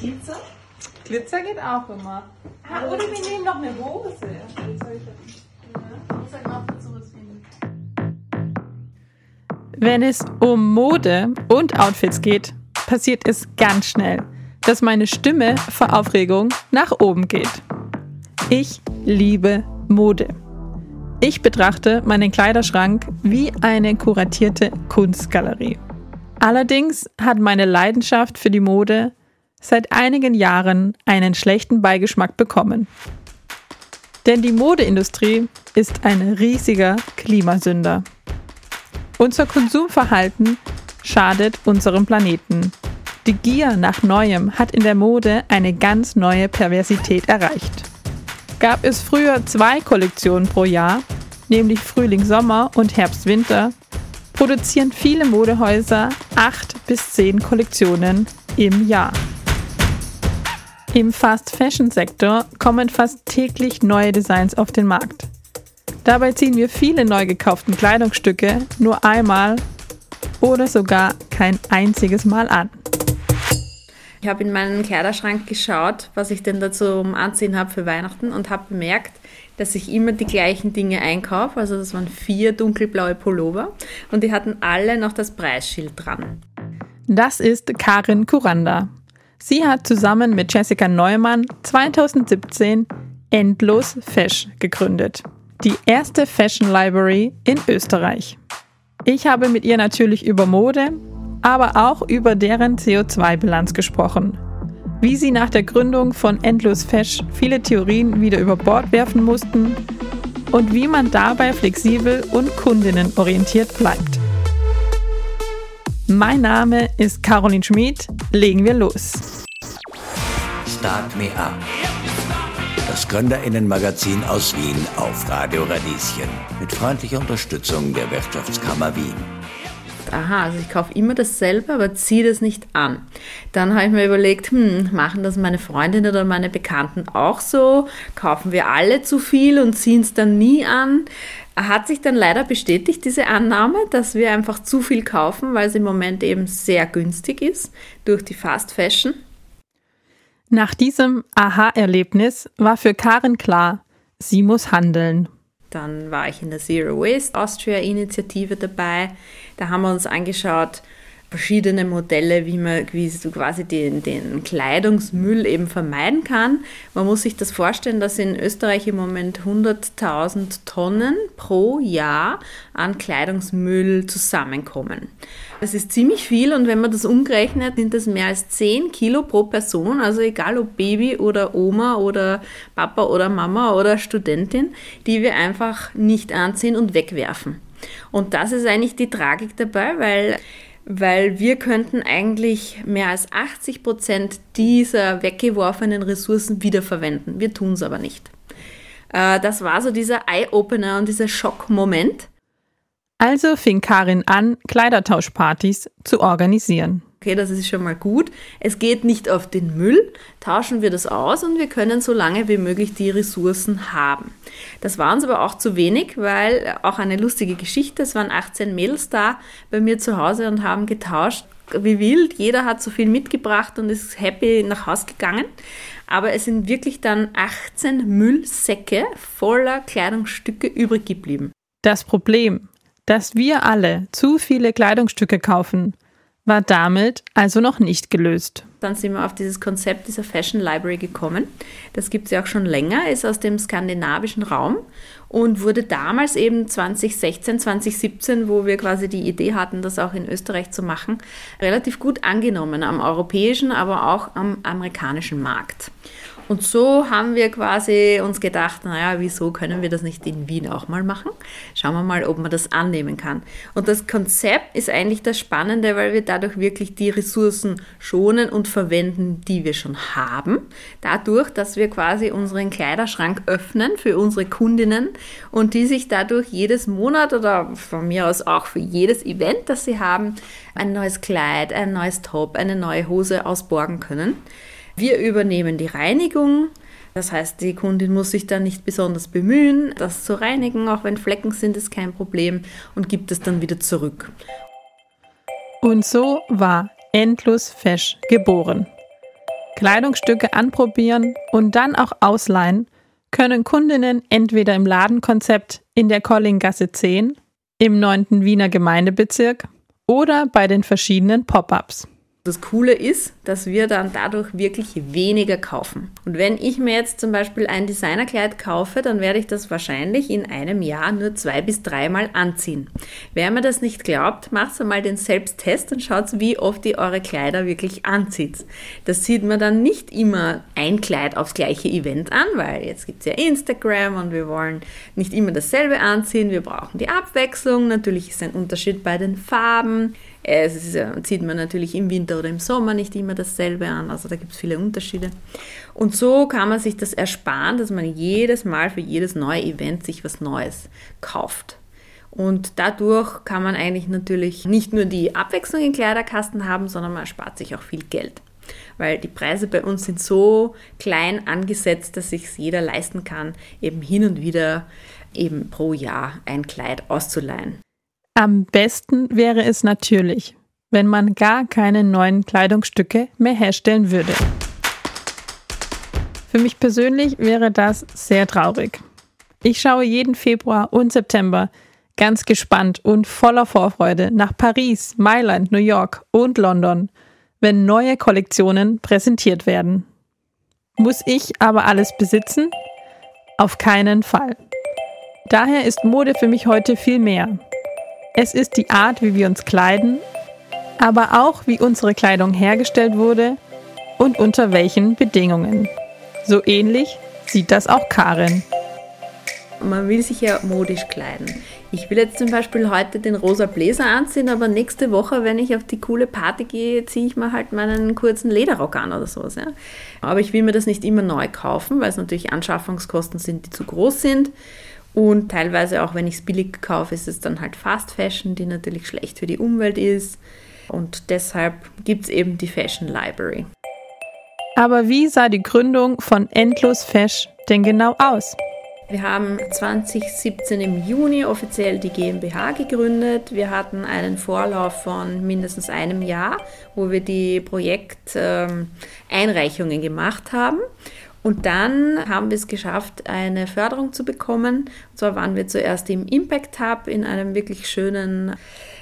Glitzer? Glitzer geht auch immer. Ah, oder wir nehmen noch eine Hose. Wenn es um Mode und Outfits geht, passiert es ganz schnell, dass meine Stimme vor Aufregung nach oben geht. Ich liebe Mode. Ich betrachte meinen Kleiderschrank wie eine kuratierte Kunstgalerie. Allerdings hat meine Leidenschaft für die Mode seit einigen Jahren einen schlechten Beigeschmack bekommen. Denn die Modeindustrie ist ein riesiger Klimasünder. Unser Konsumverhalten schadet unserem Planeten. Die Gier nach Neuem hat in der Mode eine ganz neue Perversität erreicht. Gab es früher zwei Kollektionen pro Jahr, nämlich Frühling-Sommer und Herbst-Winter, produzieren viele Modehäuser acht bis zehn Kollektionen im Jahr. Im Fast-Fashion-Sektor kommen fast täglich neue Designs auf den Markt. Dabei ziehen wir viele neu gekauften Kleidungsstücke nur einmal oder sogar kein einziges Mal an. Ich habe in meinen Kleiderschrank geschaut, was ich denn dazu um Anziehen habe für Weihnachten und habe bemerkt, dass ich immer die gleichen Dinge einkaufe. Also das waren vier dunkelblaue Pullover und die hatten alle noch das Preisschild dran. Das ist Karin Kuranda. Sie hat zusammen mit Jessica Neumann 2017 Endlos Fesch gegründet. Die erste Fashion Library in Österreich. Ich habe mit ihr natürlich über Mode, aber auch über deren CO2-Bilanz gesprochen. Wie sie nach der Gründung von Endlos Fesch viele Theorien wieder über Bord werfen mussten und wie man dabei flexibel und kundinnenorientiert bleibt. Mein Name ist Caroline Schmid. Legen wir los. Start Me Up. Das Gründerinnenmagazin aus Wien auf Radio Radieschen. Mit freundlicher Unterstützung der Wirtschaftskammer Wien aha, also ich kaufe immer dasselbe, aber ziehe das nicht an. Dann habe ich mir überlegt, hm, machen das meine Freundinnen oder meine Bekannten auch so? Kaufen wir alle zu viel und ziehen es dann nie an? Hat sich dann leider bestätigt, diese Annahme, dass wir einfach zu viel kaufen, weil es im Moment eben sehr günstig ist durch die Fast Fashion. Nach diesem Aha-Erlebnis war für Karin klar, sie muss handeln. Dann war ich in der Zero Waste Austria Initiative dabei. Da haben wir uns angeschaut, verschiedene Modelle, wie man quasi den, den Kleidungsmüll eben vermeiden kann. Man muss sich das vorstellen, dass in Österreich im Moment 100.000 Tonnen pro Jahr an Kleidungsmüll zusammenkommen. Das ist ziemlich viel und wenn man das umrechnet, sind das mehr als 10 Kilo pro Person, also egal ob Baby oder Oma oder Papa oder Mama oder Studentin, die wir einfach nicht anziehen und wegwerfen. Und das ist eigentlich die Tragik dabei, weil weil wir könnten eigentlich mehr als 80 Prozent dieser weggeworfenen Ressourcen wiederverwenden. Wir tun es aber nicht. Äh, das war so dieser Eye-Opener und dieser Schockmoment. Also fing Karin an, Kleidertauschpartys zu organisieren. Okay, das ist schon mal gut. Es geht nicht auf den Müll, tauschen wir das aus und wir können so lange wie möglich die Ressourcen haben. Das war uns aber auch zu wenig, weil auch eine lustige Geschichte, es waren 18 Mädels da bei mir zu Hause und haben getauscht wie wild. Jeder hat so viel mitgebracht und ist happy nach Haus gegangen. Aber es sind wirklich dann 18 Müllsäcke voller Kleidungsstücke übrig geblieben. Das Problem, dass wir alle zu viele Kleidungsstücke kaufen, war damit also noch nicht gelöst. Dann sind wir auf dieses Konzept dieser Fashion Library gekommen. Das gibt es ja auch schon länger, ist aus dem skandinavischen Raum und wurde damals eben 2016, 2017, wo wir quasi die Idee hatten, das auch in Österreich zu machen, relativ gut angenommen am europäischen, aber auch am amerikanischen Markt. Und so haben wir quasi uns gedacht, naja, wieso können wir das nicht in Wien auch mal machen? Schauen wir mal, ob man das annehmen kann. Und das Konzept ist eigentlich das Spannende, weil wir dadurch wirklich die Ressourcen schonen und verwenden, die wir schon haben. Dadurch, dass wir quasi unseren Kleiderschrank öffnen für unsere Kundinnen und die sich dadurch jedes Monat oder von mir aus auch für jedes Event, das sie haben, ein neues Kleid, ein neues Top, eine neue Hose ausborgen können. Wir übernehmen die Reinigung. Das heißt, die Kundin muss sich dann nicht besonders bemühen, das zu reinigen. Auch wenn Flecken sind, ist kein Problem und gibt es dann wieder zurück. Und so war Endlos Fesch geboren. Kleidungsstücke anprobieren und dann auch ausleihen, können Kundinnen entweder im Ladenkonzept in der Collinggasse 10, im 9. Wiener Gemeindebezirk oder bei den verschiedenen Pop-ups. Das Coole ist, dass wir dann dadurch wirklich weniger kaufen. Und wenn ich mir jetzt zum Beispiel ein Designerkleid kaufe, dann werde ich das wahrscheinlich in einem Jahr nur zwei bis dreimal anziehen. Wer mir das nicht glaubt, macht mal den Selbsttest und schaut, wie oft ihr eure Kleider wirklich anzieht. Das sieht man dann nicht immer ein Kleid aufs gleiche Event an, weil jetzt gibt es ja Instagram und wir wollen nicht immer dasselbe anziehen. Wir brauchen die Abwechslung. Natürlich ist ein Unterschied bei den Farben. Es ist, zieht man natürlich im Winter oder im Sommer nicht immer dasselbe an, also da gibt es viele Unterschiede. Und so kann man sich das ersparen, dass man jedes Mal für jedes neue Event sich was Neues kauft. Und dadurch kann man eigentlich natürlich nicht nur die Abwechslung im Kleiderkasten haben, sondern man erspart sich auch viel Geld. Weil die Preise bei uns sind so klein angesetzt, dass sich jeder leisten kann, eben hin und wieder eben pro Jahr ein Kleid auszuleihen. Am besten wäre es natürlich, wenn man gar keine neuen Kleidungsstücke mehr herstellen würde. Für mich persönlich wäre das sehr traurig. Ich schaue jeden Februar und September ganz gespannt und voller Vorfreude nach Paris, Mailand, New York und London, wenn neue Kollektionen präsentiert werden. Muss ich aber alles besitzen? Auf keinen Fall. Daher ist Mode für mich heute viel mehr. Es ist die Art, wie wir uns kleiden, aber auch wie unsere Kleidung hergestellt wurde und unter welchen Bedingungen. So ähnlich sieht das auch Karin. Man will sich ja modisch kleiden. Ich will jetzt zum Beispiel heute den rosa Bläser anziehen, aber nächste Woche, wenn ich auf die coole Party gehe, ziehe ich mir halt meinen kurzen Lederrock an oder sowas. Ja. Aber ich will mir das nicht immer neu kaufen, weil es natürlich Anschaffungskosten sind, die zu groß sind. Und teilweise auch, wenn ich es billig kaufe, ist es dann halt Fast Fashion, die natürlich schlecht für die Umwelt ist. Und deshalb gibt es eben die Fashion Library. Aber wie sah die Gründung von Endlos Fash denn genau aus? Wir haben 2017 im Juni offiziell die GmbH gegründet. Wir hatten einen Vorlauf von mindestens einem Jahr, wo wir die Projekteinreichungen ähm, gemacht haben. Und dann haben wir es geschafft, eine Förderung zu bekommen. Und zwar waren wir zuerst im Impact Hub in einem wirklich schönen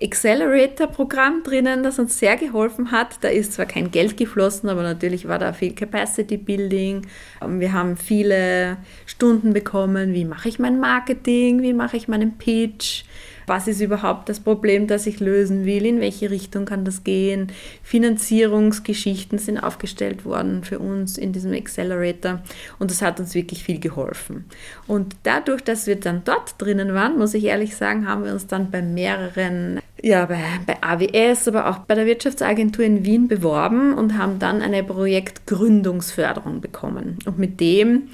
Accelerator-Programm drinnen, das uns sehr geholfen hat. Da ist zwar kein Geld geflossen, aber natürlich war da viel Capacity Building. Wir haben viele Stunden bekommen, wie mache ich mein Marketing, wie mache ich meinen Pitch, was ist überhaupt das Problem, das ich lösen will, in welche Richtung kann das gehen. Finanzierungsgeschichten sind aufgestellt worden für uns in diesem Accelerator und das hat uns wirklich viel geholfen. Und dadurch, dass wir dann dort drinnen waren, muss ich ehrlich sagen, haben wir uns dann bei mehreren ja, bei, bei AWS, aber auch bei der Wirtschaftsagentur in Wien beworben und haben dann eine Projektgründungsförderung bekommen. Und mit dem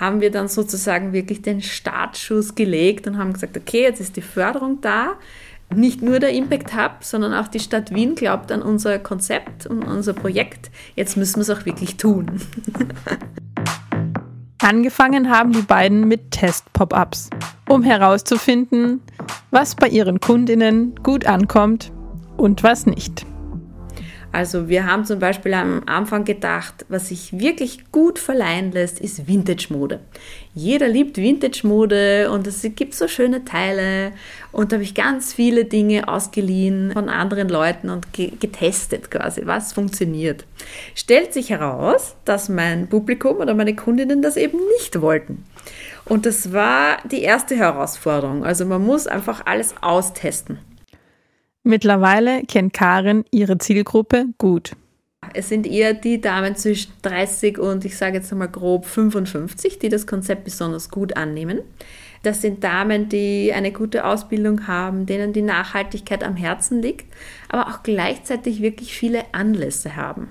haben wir dann sozusagen wirklich den Startschuss gelegt und haben gesagt, okay, jetzt ist die Förderung da. Nicht nur der Impact Hub, sondern auch die Stadt Wien glaubt an unser Konzept und unser Projekt. Jetzt müssen wir es auch wirklich tun. Angefangen haben die beiden mit Test-Pop-ups, um herauszufinden, was bei ihren Kundinnen gut ankommt und was nicht. Also wir haben zum Beispiel am Anfang gedacht, was sich wirklich gut verleihen lässt, ist Vintage-Mode. Jeder liebt Vintage-Mode und es gibt so schöne Teile und da habe ich ganz viele Dinge ausgeliehen von anderen Leuten und getestet quasi, was funktioniert. Stellt sich heraus, dass mein Publikum oder meine Kundinnen das eben nicht wollten. Und das war die erste Herausforderung. Also man muss einfach alles austesten. Mittlerweile kennt Karin ihre Zielgruppe gut. Es sind eher die Damen zwischen 30 und ich sage jetzt einmal grob 55, die das Konzept besonders gut annehmen. Das sind Damen, die eine gute Ausbildung haben, denen die Nachhaltigkeit am Herzen liegt, aber auch gleichzeitig wirklich viele Anlässe haben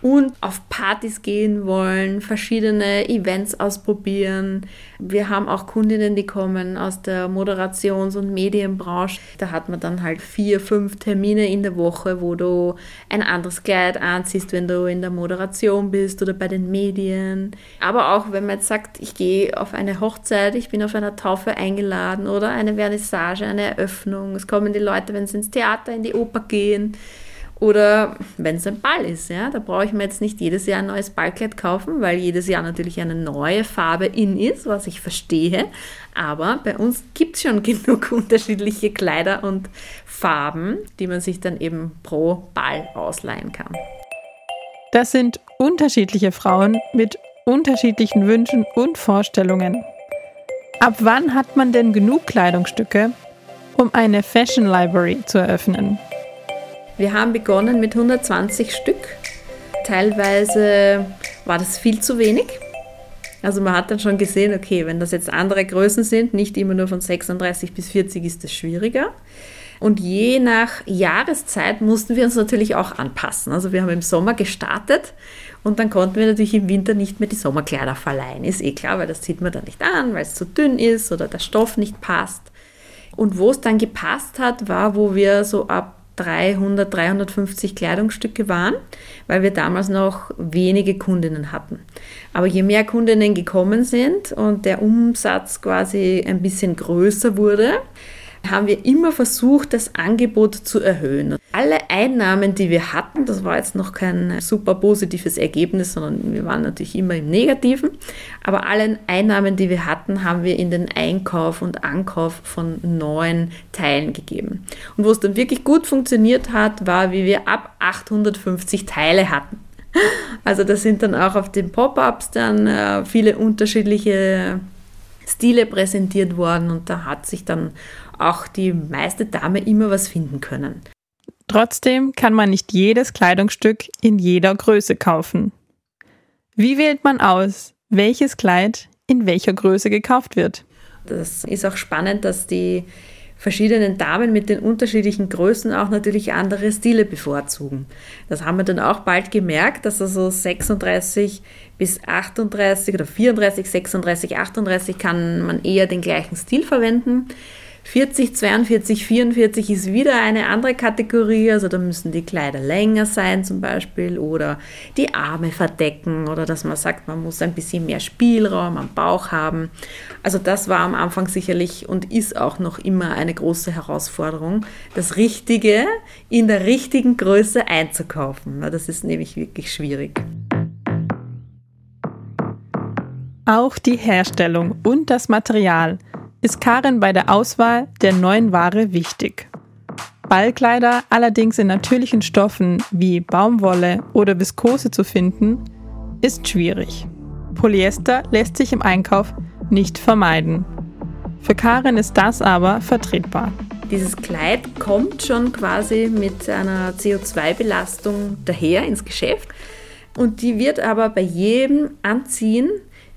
und auf Partys gehen wollen, verschiedene Events ausprobieren. Wir haben auch Kundinnen, die kommen aus der Moderations- und Medienbranche. Da hat man dann halt vier, fünf Termine in der Woche, wo du ein anderes Kleid anziehst, wenn du in der Moderation bist oder bei den Medien. Aber auch wenn man jetzt sagt, ich gehe auf eine Hochzeit, ich bin auf einer Taufe eingeladen oder eine Vernissage, eine Eröffnung. Es kommen die Leute, wenn sie ins Theater, in die Oper gehen. Oder wenn es ein Ball ist, ja, da brauche ich mir jetzt nicht jedes Jahr ein neues Ballkleid kaufen, weil jedes Jahr natürlich eine neue Farbe in ist, was ich verstehe. Aber bei uns gibt es schon genug unterschiedliche Kleider und Farben, die man sich dann eben pro Ball ausleihen kann. Das sind unterschiedliche Frauen mit unterschiedlichen Wünschen und Vorstellungen. Ab wann hat man denn genug Kleidungsstücke, um eine Fashion Library zu eröffnen? Wir haben begonnen mit 120 Stück. Teilweise war das viel zu wenig. Also man hat dann schon gesehen, okay, wenn das jetzt andere Größen sind, nicht immer nur von 36 bis 40, ist das schwieriger. Und je nach Jahreszeit mussten wir uns natürlich auch anpassen. Also wir haben im Sommer gestartet und dann konnten wir natürlich im Winter nicht mehr die Sommerkleider verleihen. Ist eh klar, weil das zieht man dann nicht an, weil es zu dünn ist oder der Stoff nicht passt. Und wo es dann gepasst hat, war, wo wir so ab 300, 350 Kleidungsstücke waren, weil wir damals noch wenige Kundinnen hatten. Aber je mehr Kundinnen gekommen sind und der Umsatz quasi ein bisschen größer wurde, haben wir immer versucht, das Angebot zu erhöhen. Alle Einnahmen, die wir hatten, das war jetzt noch kein super positives Ergebnis, sondern wir waren natürlich immer im Negativen, aber alle Einnahmen, die wir hatten, haben wir in den Einkauf und Ankauf von neuen Teilen gegeben. Und wo es dann wirklich gut funktioniert hat, war, wie wir ab 850 Teile hatten. Also da sind dann auch auf den Pop-ups dann äh, viele unterschiedliche Stile präsentiert worden und da hat sich dann auch die meiste Dame immer was finden können. Trotzdem kann man nicht jedes Kleidungsstück in jeder Größe kaufen. Wie wählt man aus, welches Kleid in welcher Größe gekauft wird? Das ist auch spannend, dass die verschiedenen Damen mit den unterschiedlichen Größen auch natürlich andere Stile bevorzugen. Das haben wir dann auch bald gemerkt, dass also 36 bis 38 oder 34, 36, 38 kann man eher den gleichen Stil verwenden. 40, 42, 44 ist wieder eine andere Kategorie, also da müssen die Kleider länger sein zum Beispiel oder die Arme verdecken oder dass man sagt, man muss ein bisschen mehr Spielraum am Bauch haben. Also das war am Anfang sicherlich und ist auch noch immer eine große Herausforderung, das Richtige in der richtigen Größe einzukaufen. Das ist nämlich wirklich schwierig. Auch die Herstellung und das Material ist Karin bei der Auswahl der neuen Ware wichtig. Ballkleider allerdings in natürlichen Stoffen wie Baumwolle oder Viskose zu finden, ist schwierig. Polyester lässt sich im Einkauf nicht vermeiden. Für Karin ist das aber vertretbar. Dieses Kleid kommt schon quasi mit einer CO2-Belastung daher ins Geschäft und die wird aber bei jedem Anziehen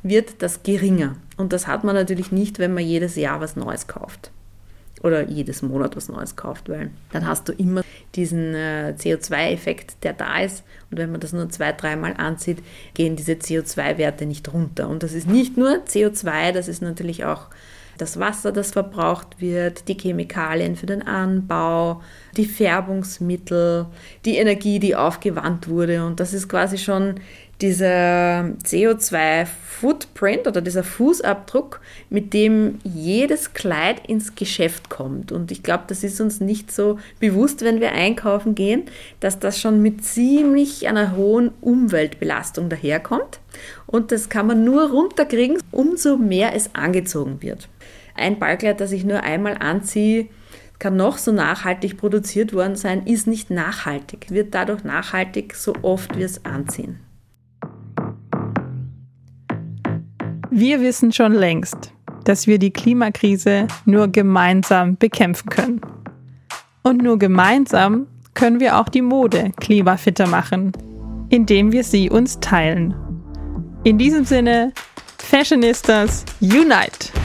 wird das geringer. Und das hat man natürlich nicht, wenn man jedes Jahr was Neues kauft. Oder jedes Monat was Neues kauft, weil dann hast du immer diesen äh, CO2-Effekt, der da ist. Und wenn man das nur zwei, dreimal anzieht, gehen diese CO2-Werte nicht runter. Und das ist nicht nur CO2, das ist natürlich auch das Wasser, das verbraucht wird, die Chemikalien für den Anbau, die Färbungsmittel, die Energie, die aufgewandt wurde. Und das ist quasi schon dieser CO2-Footprint oder dieser Fußabdruck, mit dem jedes Kleid ins Geschäft kommt. Und ich glaube, das ist uns nicht so bewusst, wenn wir einkaufen gehen, dass das schon mit ziemlich einer hohen Umweltbelastung daherkommt. Und das kann man nur runterkriegen, umso mehr es angezogen wird. Ein Ballkleid, das ich nur einmal anziehe, kann noch so nachhaltig produziert worden sein, ist nicht nachhaltig, wird dadurch nachhaltig so oft wir es anziehen. Wir wissen schon längst, dass wir die Klimakrise nur gemeinsam bekämpfen können. Und nur gemeinsam können wir auch die Mode klimafitter machen, indem wir sie uns teilen. In diesem Sinne, Fashionistas Unite!